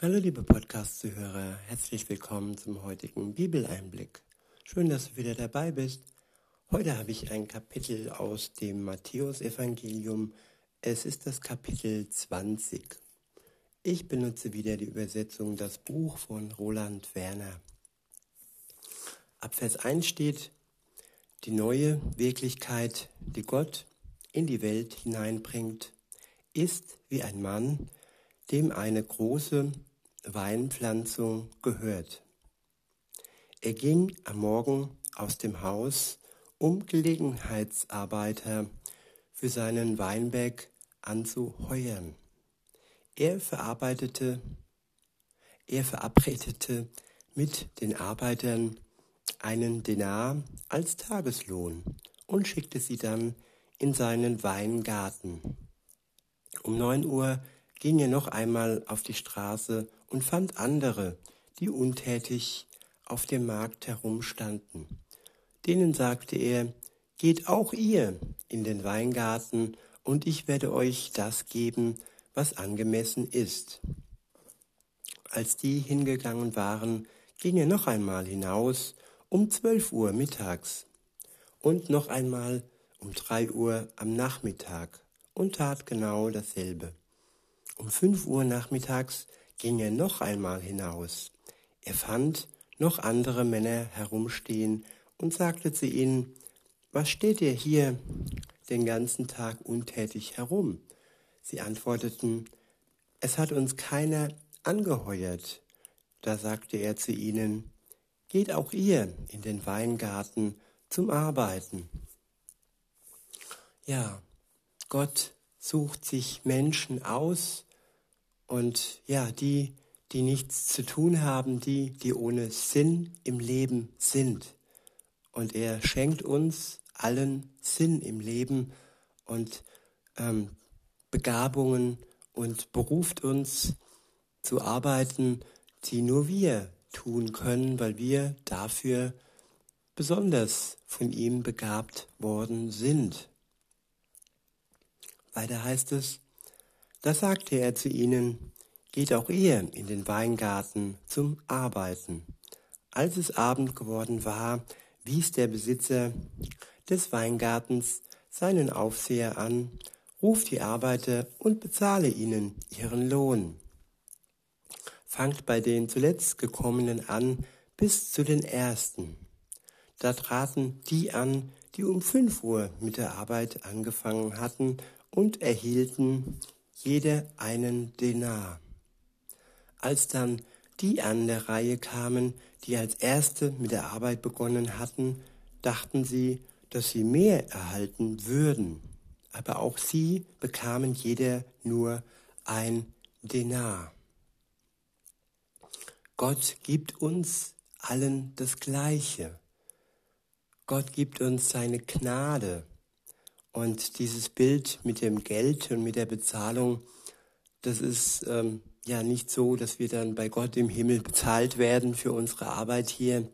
Hallo liebe Podcast-Zuhörer, herzlich willkommen zum heutigen Bibeleinblick. Schön, dass du wieder dabei bist. Heute habe ich ein Kapitel aus dem Matthäusevangelium. Es ist das Kapitel 20. Ich benutze wieder die Übersetzung Das Buch von Roland Werner. Ab Vers 1 steht, die neue Wirklichkeit, die Gott in die Welt hineinbringt, ist wie ein Mann, dem eine große Weinpflanzung gehört. Er ging am Morgen aus dem Haus, um Gelegenheitsarbeiter für seinen Weinberg anzuheuern. Er verarbeitete, er verabredete mit den Arbeitern einen Denar als Tageslohn und schickte sie dann in seinen Weingarten. Um neun Uhr ging er noch einmal auf die Straße und fand andere, die untätig auf dem Markt herumstanden. Denen sagte er, Geht auch ihr in den Weingarten, und ich werde euch das geben, was angemessen ist. Als die hingegangen waren, ging er noch einmal hinaus um zwölf Uhr mittags und noch einmal um drei Uhr am Nachmittag und tat genau dasselbe. Um fünf Uhr nachmittags ging er noch einmal hinaus. Er fand noch andere Männer herumstehen und sagte zu ihnen, was steht ihr hier den ganzen Tag untätig herum? Sie antworteten, es hat uns keiner angeheuert. Da sagte er zu ihnen, geht auch ihr in den Weingarten zum Arbeiten. Ja, Gott sucht sich Menschen aus, und ja, die, die nichts zu tun haben, die, die ohne Sinn im Leben sind. Und er schenkt uns allen Sinn im Leben und ähm, Begabungen und beruft uns zu arbeiten, die nur wir tun können, weil wir dafür besonders von ihm begabt worden sind. Weiter heißt es, da sagte er zu ihnen, geht auch ihr in den Weingarten zum Arbeiten. Als es Abend geworden war, wies der Besitzer des Weingartens seinen Aufseher an, ruft die Arbeiter und bezahle ihnen ihren Lohn. Fangt bei den zuletzt gekommenen an bis zu den ersten. Da traten die an, die um fünf Uhr mit der Arbeit angefangen hatten und erhielten jeder einen Denar. Als dann die an der Reihe kamen, die als erste mit der Arbeit begonnen hatten, dachten sie, dass sie mehr erhalten würden. Aber auch sie bekamen jeder nur ein Denar. Gott gibt uns allen das Gleiche. Gott gibt uns seine Gnade. Und dieses Bild mit dem Geld und mit der Bezahlung, das ist ähm, ja nicht so, dass wir dann bei Gott im Himmel bezahlt werden für unsere Arbeit hier.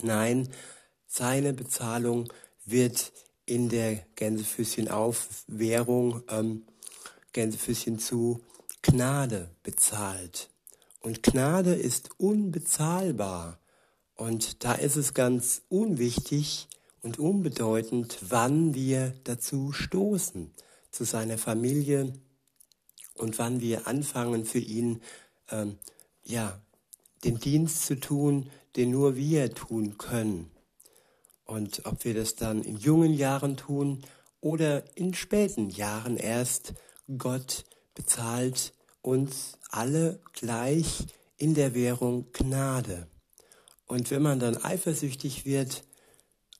Nein, seine Bezahlung wird in der Gänsefüßchen auf ähm, Gänsefüßchen zu Gnade bezahlt. Und Gnade ist unbezahlbar. Und da ist es ganz unwichtig, und unbedeutend, wann wir dazu stoßen, zu seiner Familie und wann wir anfangen für ihn, ähm, ja, den Dienst zu tun, den nur wir tun können. Und ob wir das dann in jungen Jahren tun oder in späten Jahren erst, Gott bezahlt uns alle gleich in der Währung Gnade. Und wenn man dann eifersüchtig wird,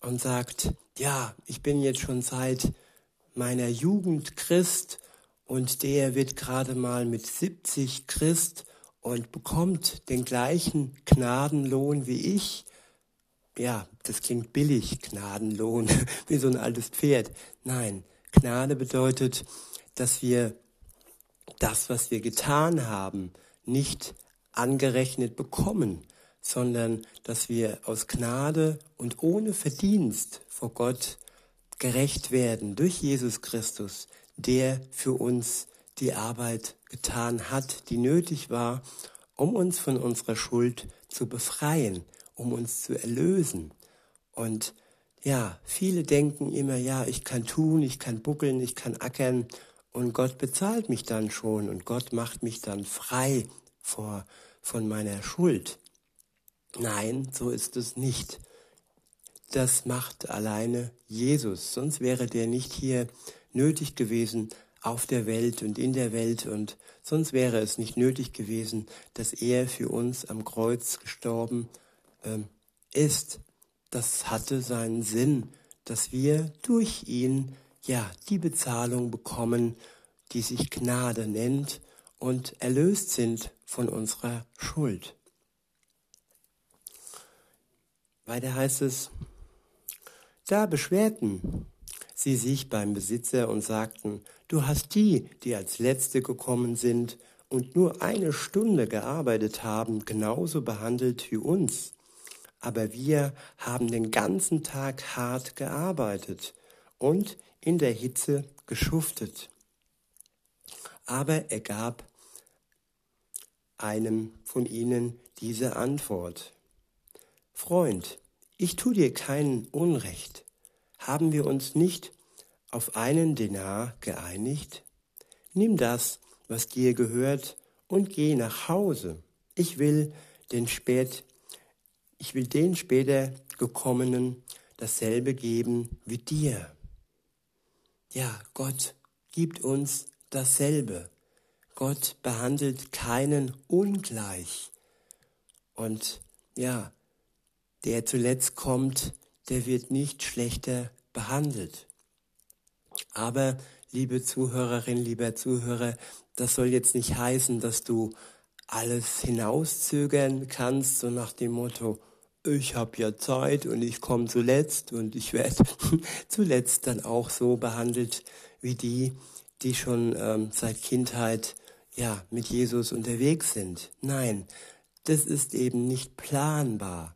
und sagt, ja, ich bin jetzt schon seit meiner Jugend Christ und der wird gerade mal mit 70 Christ und bekommt den gleichen Gnadenlohn wie ich. Ja, das klingt billig, Gnadenlohn, wie so ein altes Pferd. Nein, Gnade bedeutet, dass wir das, was wir getan haben, nicht angerechnet bekommen, sondern dass wir aus Gnade und ohne Verdienst vor Gott gerecht werden durch Jesus Christus, der für uns die Arbeit getan hat, die nötig war, um uns von unserer Schuld zu befreien, um uns zu erlösen. Und ja, viele denken immer, ja, ich kann tun, ich kann buckeln, ich kann ackern und Gott bezahlt mich dann schon und Gott macht mich dann frei vor, von meiner Schuld. Nein, so ist es nicht. Das macht alleine Jesus, sonst wäre der nicht hier nötig gewesen auf der Welt und in der Welt und sonst wäre es nicht nötig gewesen, dass er für uns am Kreuz gestorben ähm, ist. Das hatte seinen Sinn, dass wir durch ihn ja die Bezahlung bekommen, die sich Gnade nennt und erlöst sind von unserer Schuld. Weiter heißt es, da beschwerten sie sich beim Besitzer und sagten, du hast die, die als Letzte gekommen sind und nur eine Stunde gearbeitet haben, genauso behandelt wie uns. Aber wir haben den ganzen Tag hart gearbeitet und in der Hitze geschuftet. Aber er gab einem von ihnen diese Antwort. Freund, ich tu dir kein Unrecht. Haben wir uns nicht auf einen Denar geeinigt? Nimm das, was dir gehört, und geh nach Hause. Ich will den spät, ich will den später gekommenen dasselbe geben wie dir. Ja, Gott gibt uns dasselbe. Gott behandelt keinen ungleich. Und ja, der zuletzt kommt, der wird nicht schlechter behandelt. Aber, liebe Zuhörerin, lieber Zuhörer, das soll jetzt nicht heißen, dass du alles hinauszögern kannst, so nach dem Motto, ich habe ja Zeit und ich komme zuletzt und ich werde zuletzt dann auch so behandelt wie die, die schon ähm, seit Kindheit ja mit Jesus unterwegs sind. Nein, das ist eben nicht planbar.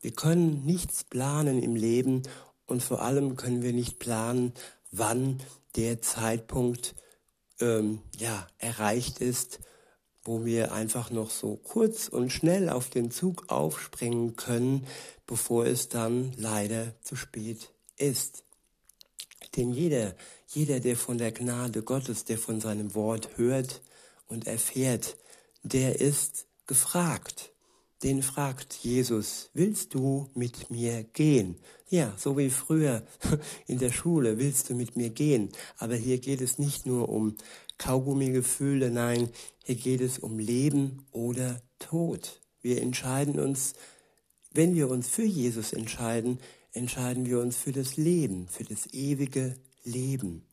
Wir können nichts planen im Leben und vor allem können wir nicht planen, wann der Zeitpunkt ähm, ja erreicht ist, wo wir einfach noch so kurz und schnell auf den Zug aufspringen können, bevor es dann leider zu spät ist. Denn jeder, jeder, der von der Gnade Gottes, der von seinem Wort hört und erfährt, der ist gefragt. Den fragt Jesus, willst du mit mir gehen? Ja, so wie früher in der Schule, willst du mit mir gehen? Aber hier geht es nicht nur um Kaugummigefühle, nein, hier geht es um Leben oder Tod. Wir entscheiden uns, wenn wir uns für Jesus entscheiden, entscheiden wir uns für das Leben, für das ewige Leben.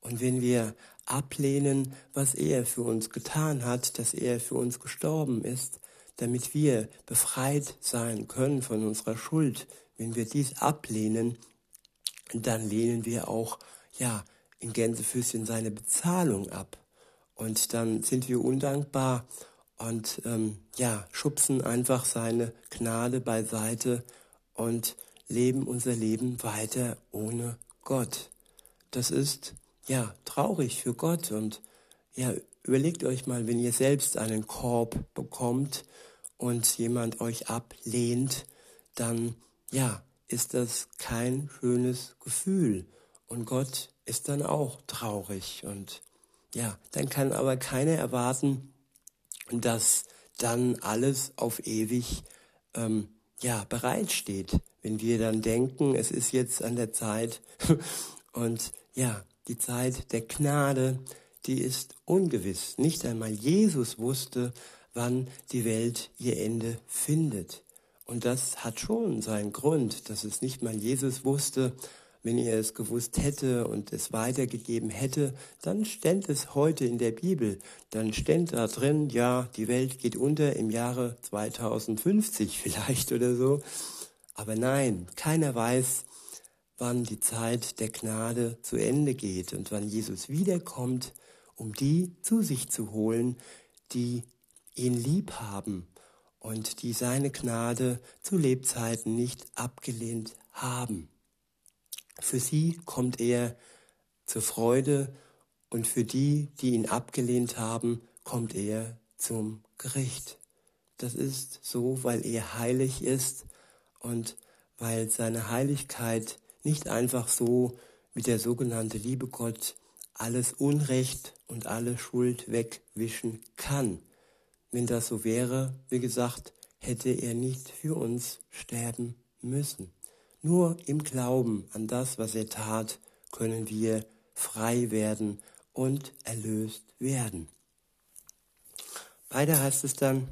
Und wenn wir ablehnen, was er für uns getan hat, dass er für uns gestorben ist, damit wir befreit sein können von unserer Schuld, wenn wir dies ablehnen, dann lehnen wir auch, ja, in Gänsefüßchen seine Bezahlung ab. Und dann sind wir undankbar und ähm, ja, schubsen einfach seine Gnade beiseite und leben unser Leben weiter ohne Gott. Das ist ja traurig für Gott und ja, überlegt euch mal, wenn ihr selbst einen Korb bekommt und jemand euch ablehnt, dann ja, ist das kein schönes Gefühl. Und Gott ist dann auch traurig. Und ja, dann kann aber keiner erwarten, dass dann alles auf ewig ähm, ja bereitsteht. Wenn wir dann denken, es ist jetzt an der Zeit und ja, die Zeit der Gnade, die ist ungewiss. Nicht einmal Jesus wusste, wann die Welt ihr Ende findet. Und das hat schon seinen Grund, dass es nicht mal Jesus wusste. Wenn er es gewusst hätte und es weitergegeben hätte, dann ständ es heute in der Bibel. Dann ständ da drin, ja, die Welt geht unter im Jahre 2050 vielleicht oder so. Aber nein, keiner weiß, wann die Zeit der Gnade zu Ende geht und wann Jesus wiederkommt, um die zu sich zu holen, die ihn lieb haben und die seine Gnade zu Lebzeiten nicht abgelehnt haben. Für sie kommt er zur Freude Und für die, die ihn abgelehnt haben, kommt er zum Gericht. Das ist so, weil er heilig ist und weil seine Heiligkeit nicht einfach so wie der sogenannte Liebe Gott alles Unrecht und alle Schuld wegwischen kann. Wenn das so wäre, wie gesagt, hätte er nicht für uns sterben müssen. Nur im Glauben an das, was er tat, können wir frei werden und erlöst werden. Weiter heißt es dann,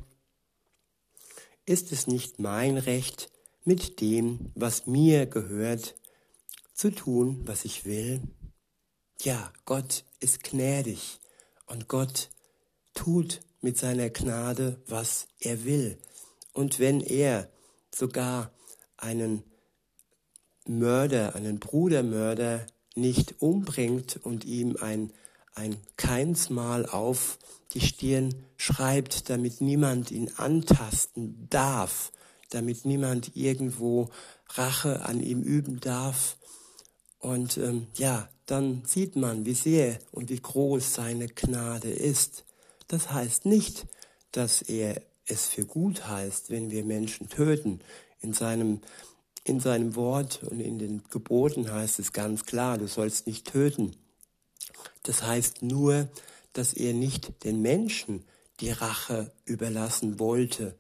ist es nicht mein Recht, mit dem, was mir gehört, zu tun, was ich will? Ja, Gott ist gnädig und Gott tut mit seiner Gnade, was er will. Und wenn er sogar einen Mörder, einen Brudermörder nicht umbringt und ihm ein, ein Keinsmal auf die Stirn schreibt, damit niemand ihn antasten darf, damit niemand irgendwo Rache an ihm üben darf. Und ähm, ja, dann sieht man, wie sehr und wie groß seine Gnade ist. Das heißt nicht, dass er es für gut heißt, wenn wir Menschen töten. In seinem in seinem Wort und in den Geboten heißt es ganz klar, du sollst nicht töten. Das heißt nur, dass er nicht den Menschen die Rache überlassen wollte,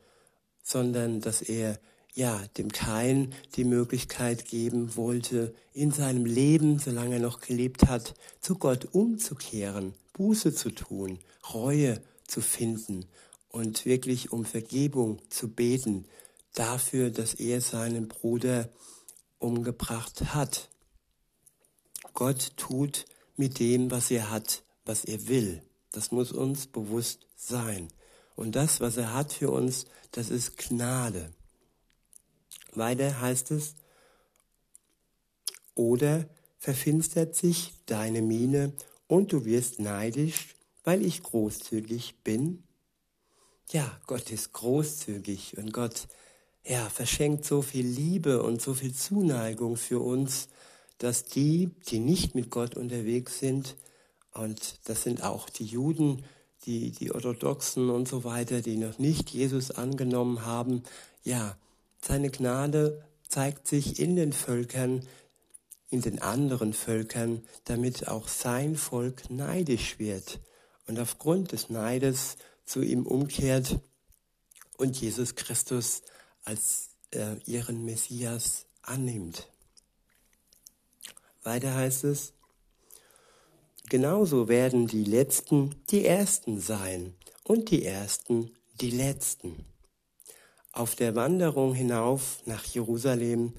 sondern dass er ja dem Kain die Möglichkeit geben wollte, in seinem Leben, solange er noch gelebt hat, zu Gott umzukehren, Buße zu tun, Reue zu finden und wirklich um Vergebung zu beten, dafür, dass er seinen Bruder umgebracht hat. Gott tut mit dem, was er hat, was er will. Das muss uns bewusst sein. Und das, was er hat für uns, das ist Gnade. Weiter heißt es, oder verfinstert sich deine Miene und du wirst neidisch, weil ich großzügig bin? Ja, Gott ist großzügig und Gott ja, verschenkt so viel Liebe und so viel Zuneigung für uns, dass die, die nicht mit Gott unterwegs sind, und das sind auch die Juden, die, die Orthodoxen und so weiter, die noch nicht Jesus angenommen haben, ja, seine Gnade zeigt sich in den Völkern, in den anderen Völkern, damit auch sein Volk neidisch wird und aufgrund des Neides zu ihm umkehrt und Jesus Christus als äh, ihren Messias annimmt. Weiter heißt es, genauso werden die Letzten die Ersten sein und die Ersten die Letzten. Auf der Wanderung hinauf nach Jerusalem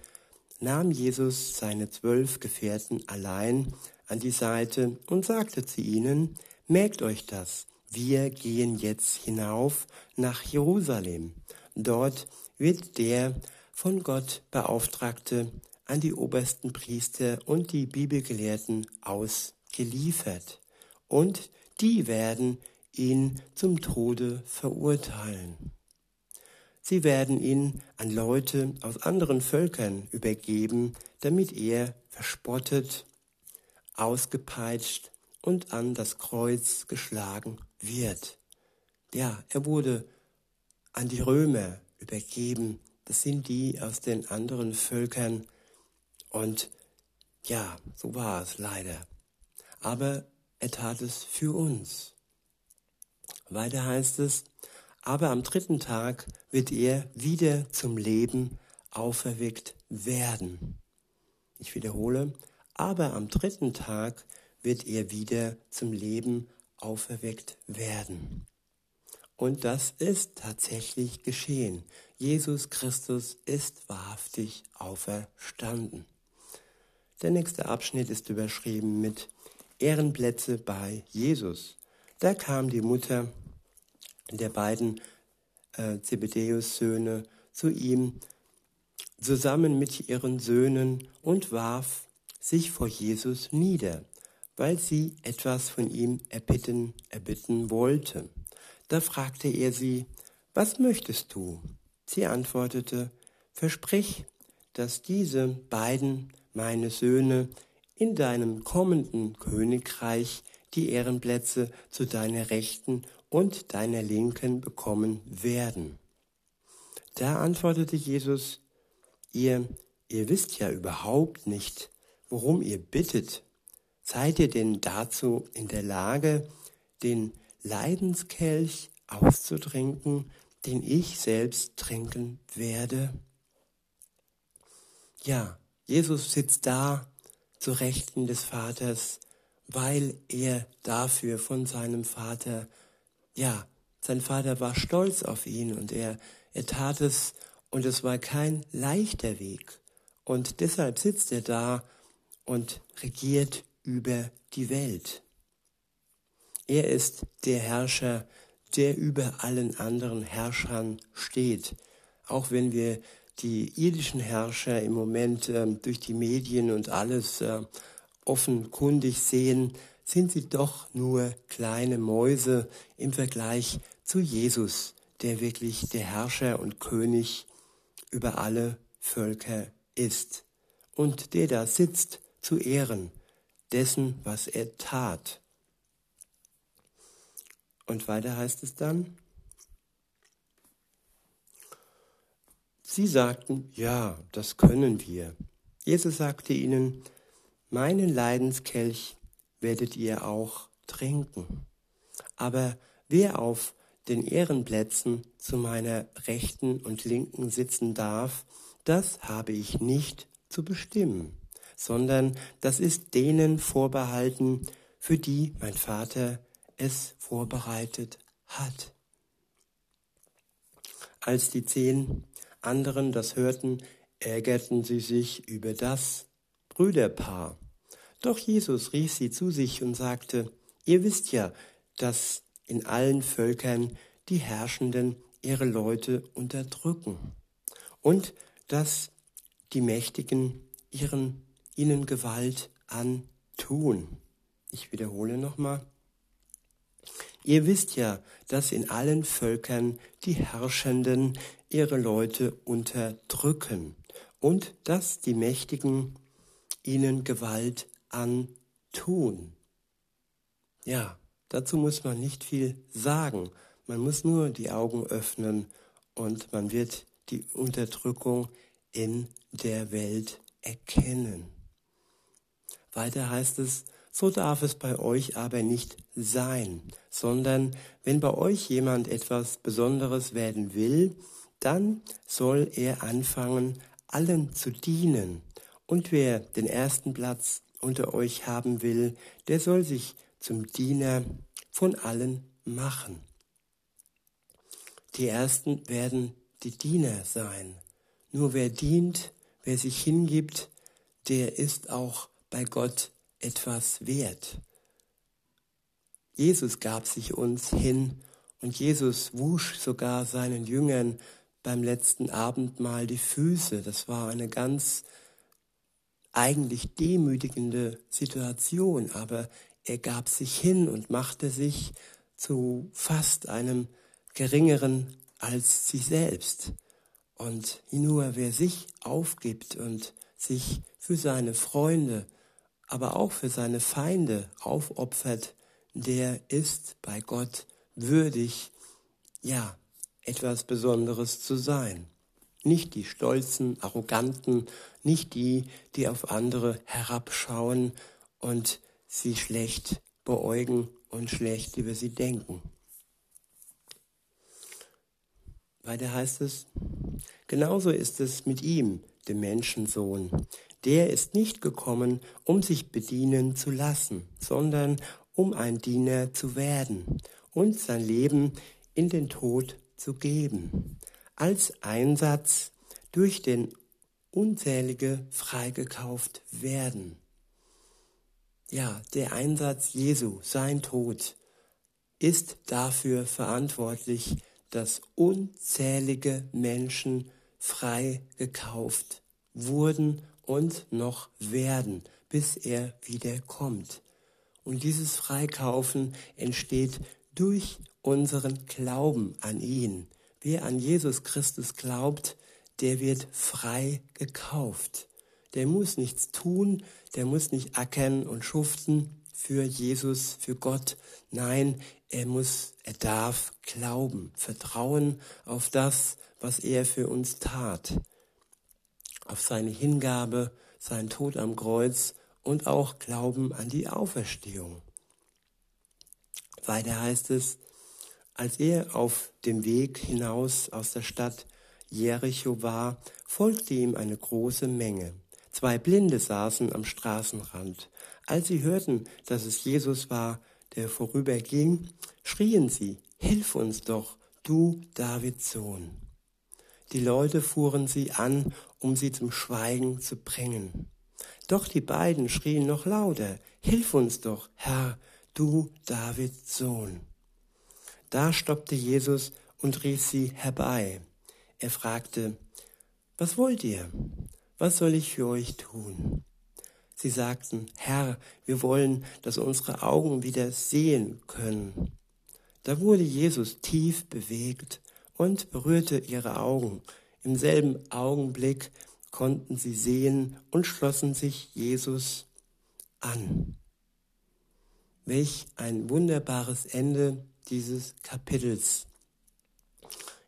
nahm Jesus seine zwölf Gefährten allein an die Seite und sagte zu ihnen, Merkt euch das, wir gehen jetzt hinauf nach Jerusalem. Dort wird der von Gott Beauftragte an die obersten Priester und die Bibelgelehrten ausgeliefert. Und die werden ihn zum Tode verurteilen. Sie werden ihn an Leute aus anderen Völkern übergeben, damit er verspottet, ausgepeitscht und an das Kreuz geschlagen wird. Ja, er wurde an die Römer übergeben. Das sind die aus den anderen Völkern. Und ja, so war es leider. Aber er tat es für uns. Weiter heißt es, aber am dritten Tag wird er wieder zum Leben auferweckt werden. Ich wiederhole, aber am dritten Tag wird er wieder zum Leben auferweckt werden. Und das ist tatsächlich geschehen. Jesus Christus ist wahrhaftig auferstanden. Der nächste Abschnitt ist überschrieben mit Ehrenplätze bei Jesus. Da kam die Mutter der beiden äh, Zebedäus-Söhne zu ihm zusammen mit ihren Söhnen und warf sich vor Jesus nieder, weil sie etwas von ihm erbitten, erbitten wollte. Da fragte er sie, was möchtest du? Sie antwortete, versprich, dass diese beiden, meine Söhne, in deinem kommenden Königreich die Ehrenplätze zu deiner Rechten und deiner Linken bekommen werden. Da antwortete Jesus, ihr, ihr wisst ja überhaupt nicht, worum ihr bittet. Seid ihr denn dazu in der Lage, den Leidenskelch auszutrinken, den ich selbst trinken werde? Ja, Jesus sitzt da zu Rechten des Vaters, weil er dafür von seinem Vater, ja, sein Vater war stolz auf ihn und er, er tat es und es war kein leichter Weg. Und deshalb sitzt er da und regiert über die Welt. Er ist der Herrscher, der über allen anderen Herrschern steht. Auch wenn wir die irdischen Herrscher im Moment äh, durch die Medien und alles äh, offenkundig sehen, sind sie doch nur kleine Mäuse im Vergleich zu Jesus, der wirklich der Herrscher und König über alle Völker ist und der da sitzt zu Ehren dessen, was er tat. Und weiter heißt es dann, Sie sagten, ja, das können wir. Jesus sagte ihnen, meinen Leidenskelch werdet ihr auch trinken. Aber wer auf den Ehrenplätzen zu meiner rechten und linken sitzen darf, das habe ich nicht zu bestimmen, sondern das ist denen vorbehalten, für die mein Vater es vorbereitet hat. Als die zehn anderen das hörten, ärgerten sie sich über das Brüderpaar. Doch Jesus rief sie zu sich und sagte, ihr wisst ja, dass in allen Völkern die Herrschenden ihre Leute unterdrücken und dass die Mächtigen ihren, ihnen Gewalt antun. Ich wiederhole nochmal. Ihr wisst ja, dass in allen Völkern die Herrschenden ihre Leute unterdrücken und dass die Mächtigen ihnen Gewalt antun. Ja, dazu muss man nicht viel sagen. Man muss nur die Augen öffnen und man wird die Unterdrückung in der Welt erkennen. Weiter heißt es, so darf es bei euch aber nicht sein, sondern wenn bei euch jemand etwas Besonderes werden will, dann soll er anfangen, allen zu dienen. Und wer den ersten Platz unter euch haben will, der soll sich zum Diener von allen machen. Die Ersten werden die Diener sein. Nur wer dient, wer sich hingibt, der ist auch bei Gott etwas wert. Jesus gab sich uns hin und Jesus wusch sogar seinen Jüngern beim letzten Abendmahl die Füße. Das war eine ganz eigentlich demütigende Situation, aber er gab sich hin und machte sich zu fast einem geringeren als sich selbst. Und nur wer sich aufgibt und sich für seine Freunde, aber auch für seine Feinde aufopfert, der ist bei Gott würdig, ja, etwas Besonderes zu sein. Nicht die stolzen, arroganten, nicht die, die auf andere herabschauen und sie schlecht beäugen und schlecht über sie denken. Weiter heißt es, genauso ist es mit ihm, dem Menschensohn. Der ist nicht gekommen, um sich bedienen zu lassen, sondern um ein Diener zu werden und sein Leben in den Tod zu geben, als Einsatz durch den unzählige freigekauft werden. Ja, der Einsatz Jesu, sein Tod, ist dafür verantwortlich, dass unzählige Menschen freigekauft wurden und noch werden, bis er wiederkommt. Und dieses Freikaufen entsteht durch unseren Glauben an ihn. Wer an Jesus Christus glaubt, der wird frei gekauft. Der muss nichts tun, der muss nicht ackern und schuften für Jesus, für Gott. Nein, er muss, er darf glauben, vertrauen auf das, was er für uns tat, auf seine Hingabe, seinen Tod am Kreuz und auch Glauben an die Auferstehung. Weiter heißt es, als er auf dem Weg hinaus aus der Stadt Jericho war, folgte ihm eine große Menge. Zwei Blinde saßen am Straßenrand. Als sie hörten, dass es Jesus war, der vorüberging, schrien sie, Hilf uns doch, du Davids Sohn. Die Leute fuhren sie an, um sie zum Schweigen zu bringen. Doch die beiden schrien noch lauter, Hilf uns doch, Herr, du Davids Sohn. Da stoppte Jesus und rief sie herbei. Er fragte, Was wollt ihr? Was soll ich für euch tun? Sie sagten, Herr, wir wollen, dass unsere Augen wieder sehen können. Da wurde Jesus tief bewegt und berührte ihre Augen. Im selben Augenblick konnten sie sehen und schlossen sich Jesus an. Welch ein wunderbares Ende dieses Kapitels.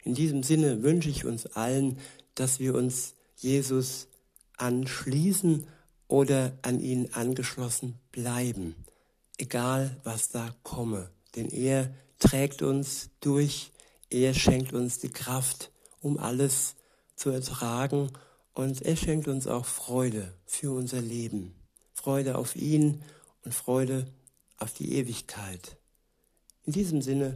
In diesem Sinne wünsche ich uns allen, dass wir uns Jesus anschließen oder an ihn angeschlossen bleiben, egal was da komme. Denn er trägt uns durch, er schenkt uns die Kraft, um alles zu ertragen und er schenkt uns auch Freude für unser Leben. Freude auf ihn und Freude auf die Ewigkeit. In diesem Sinne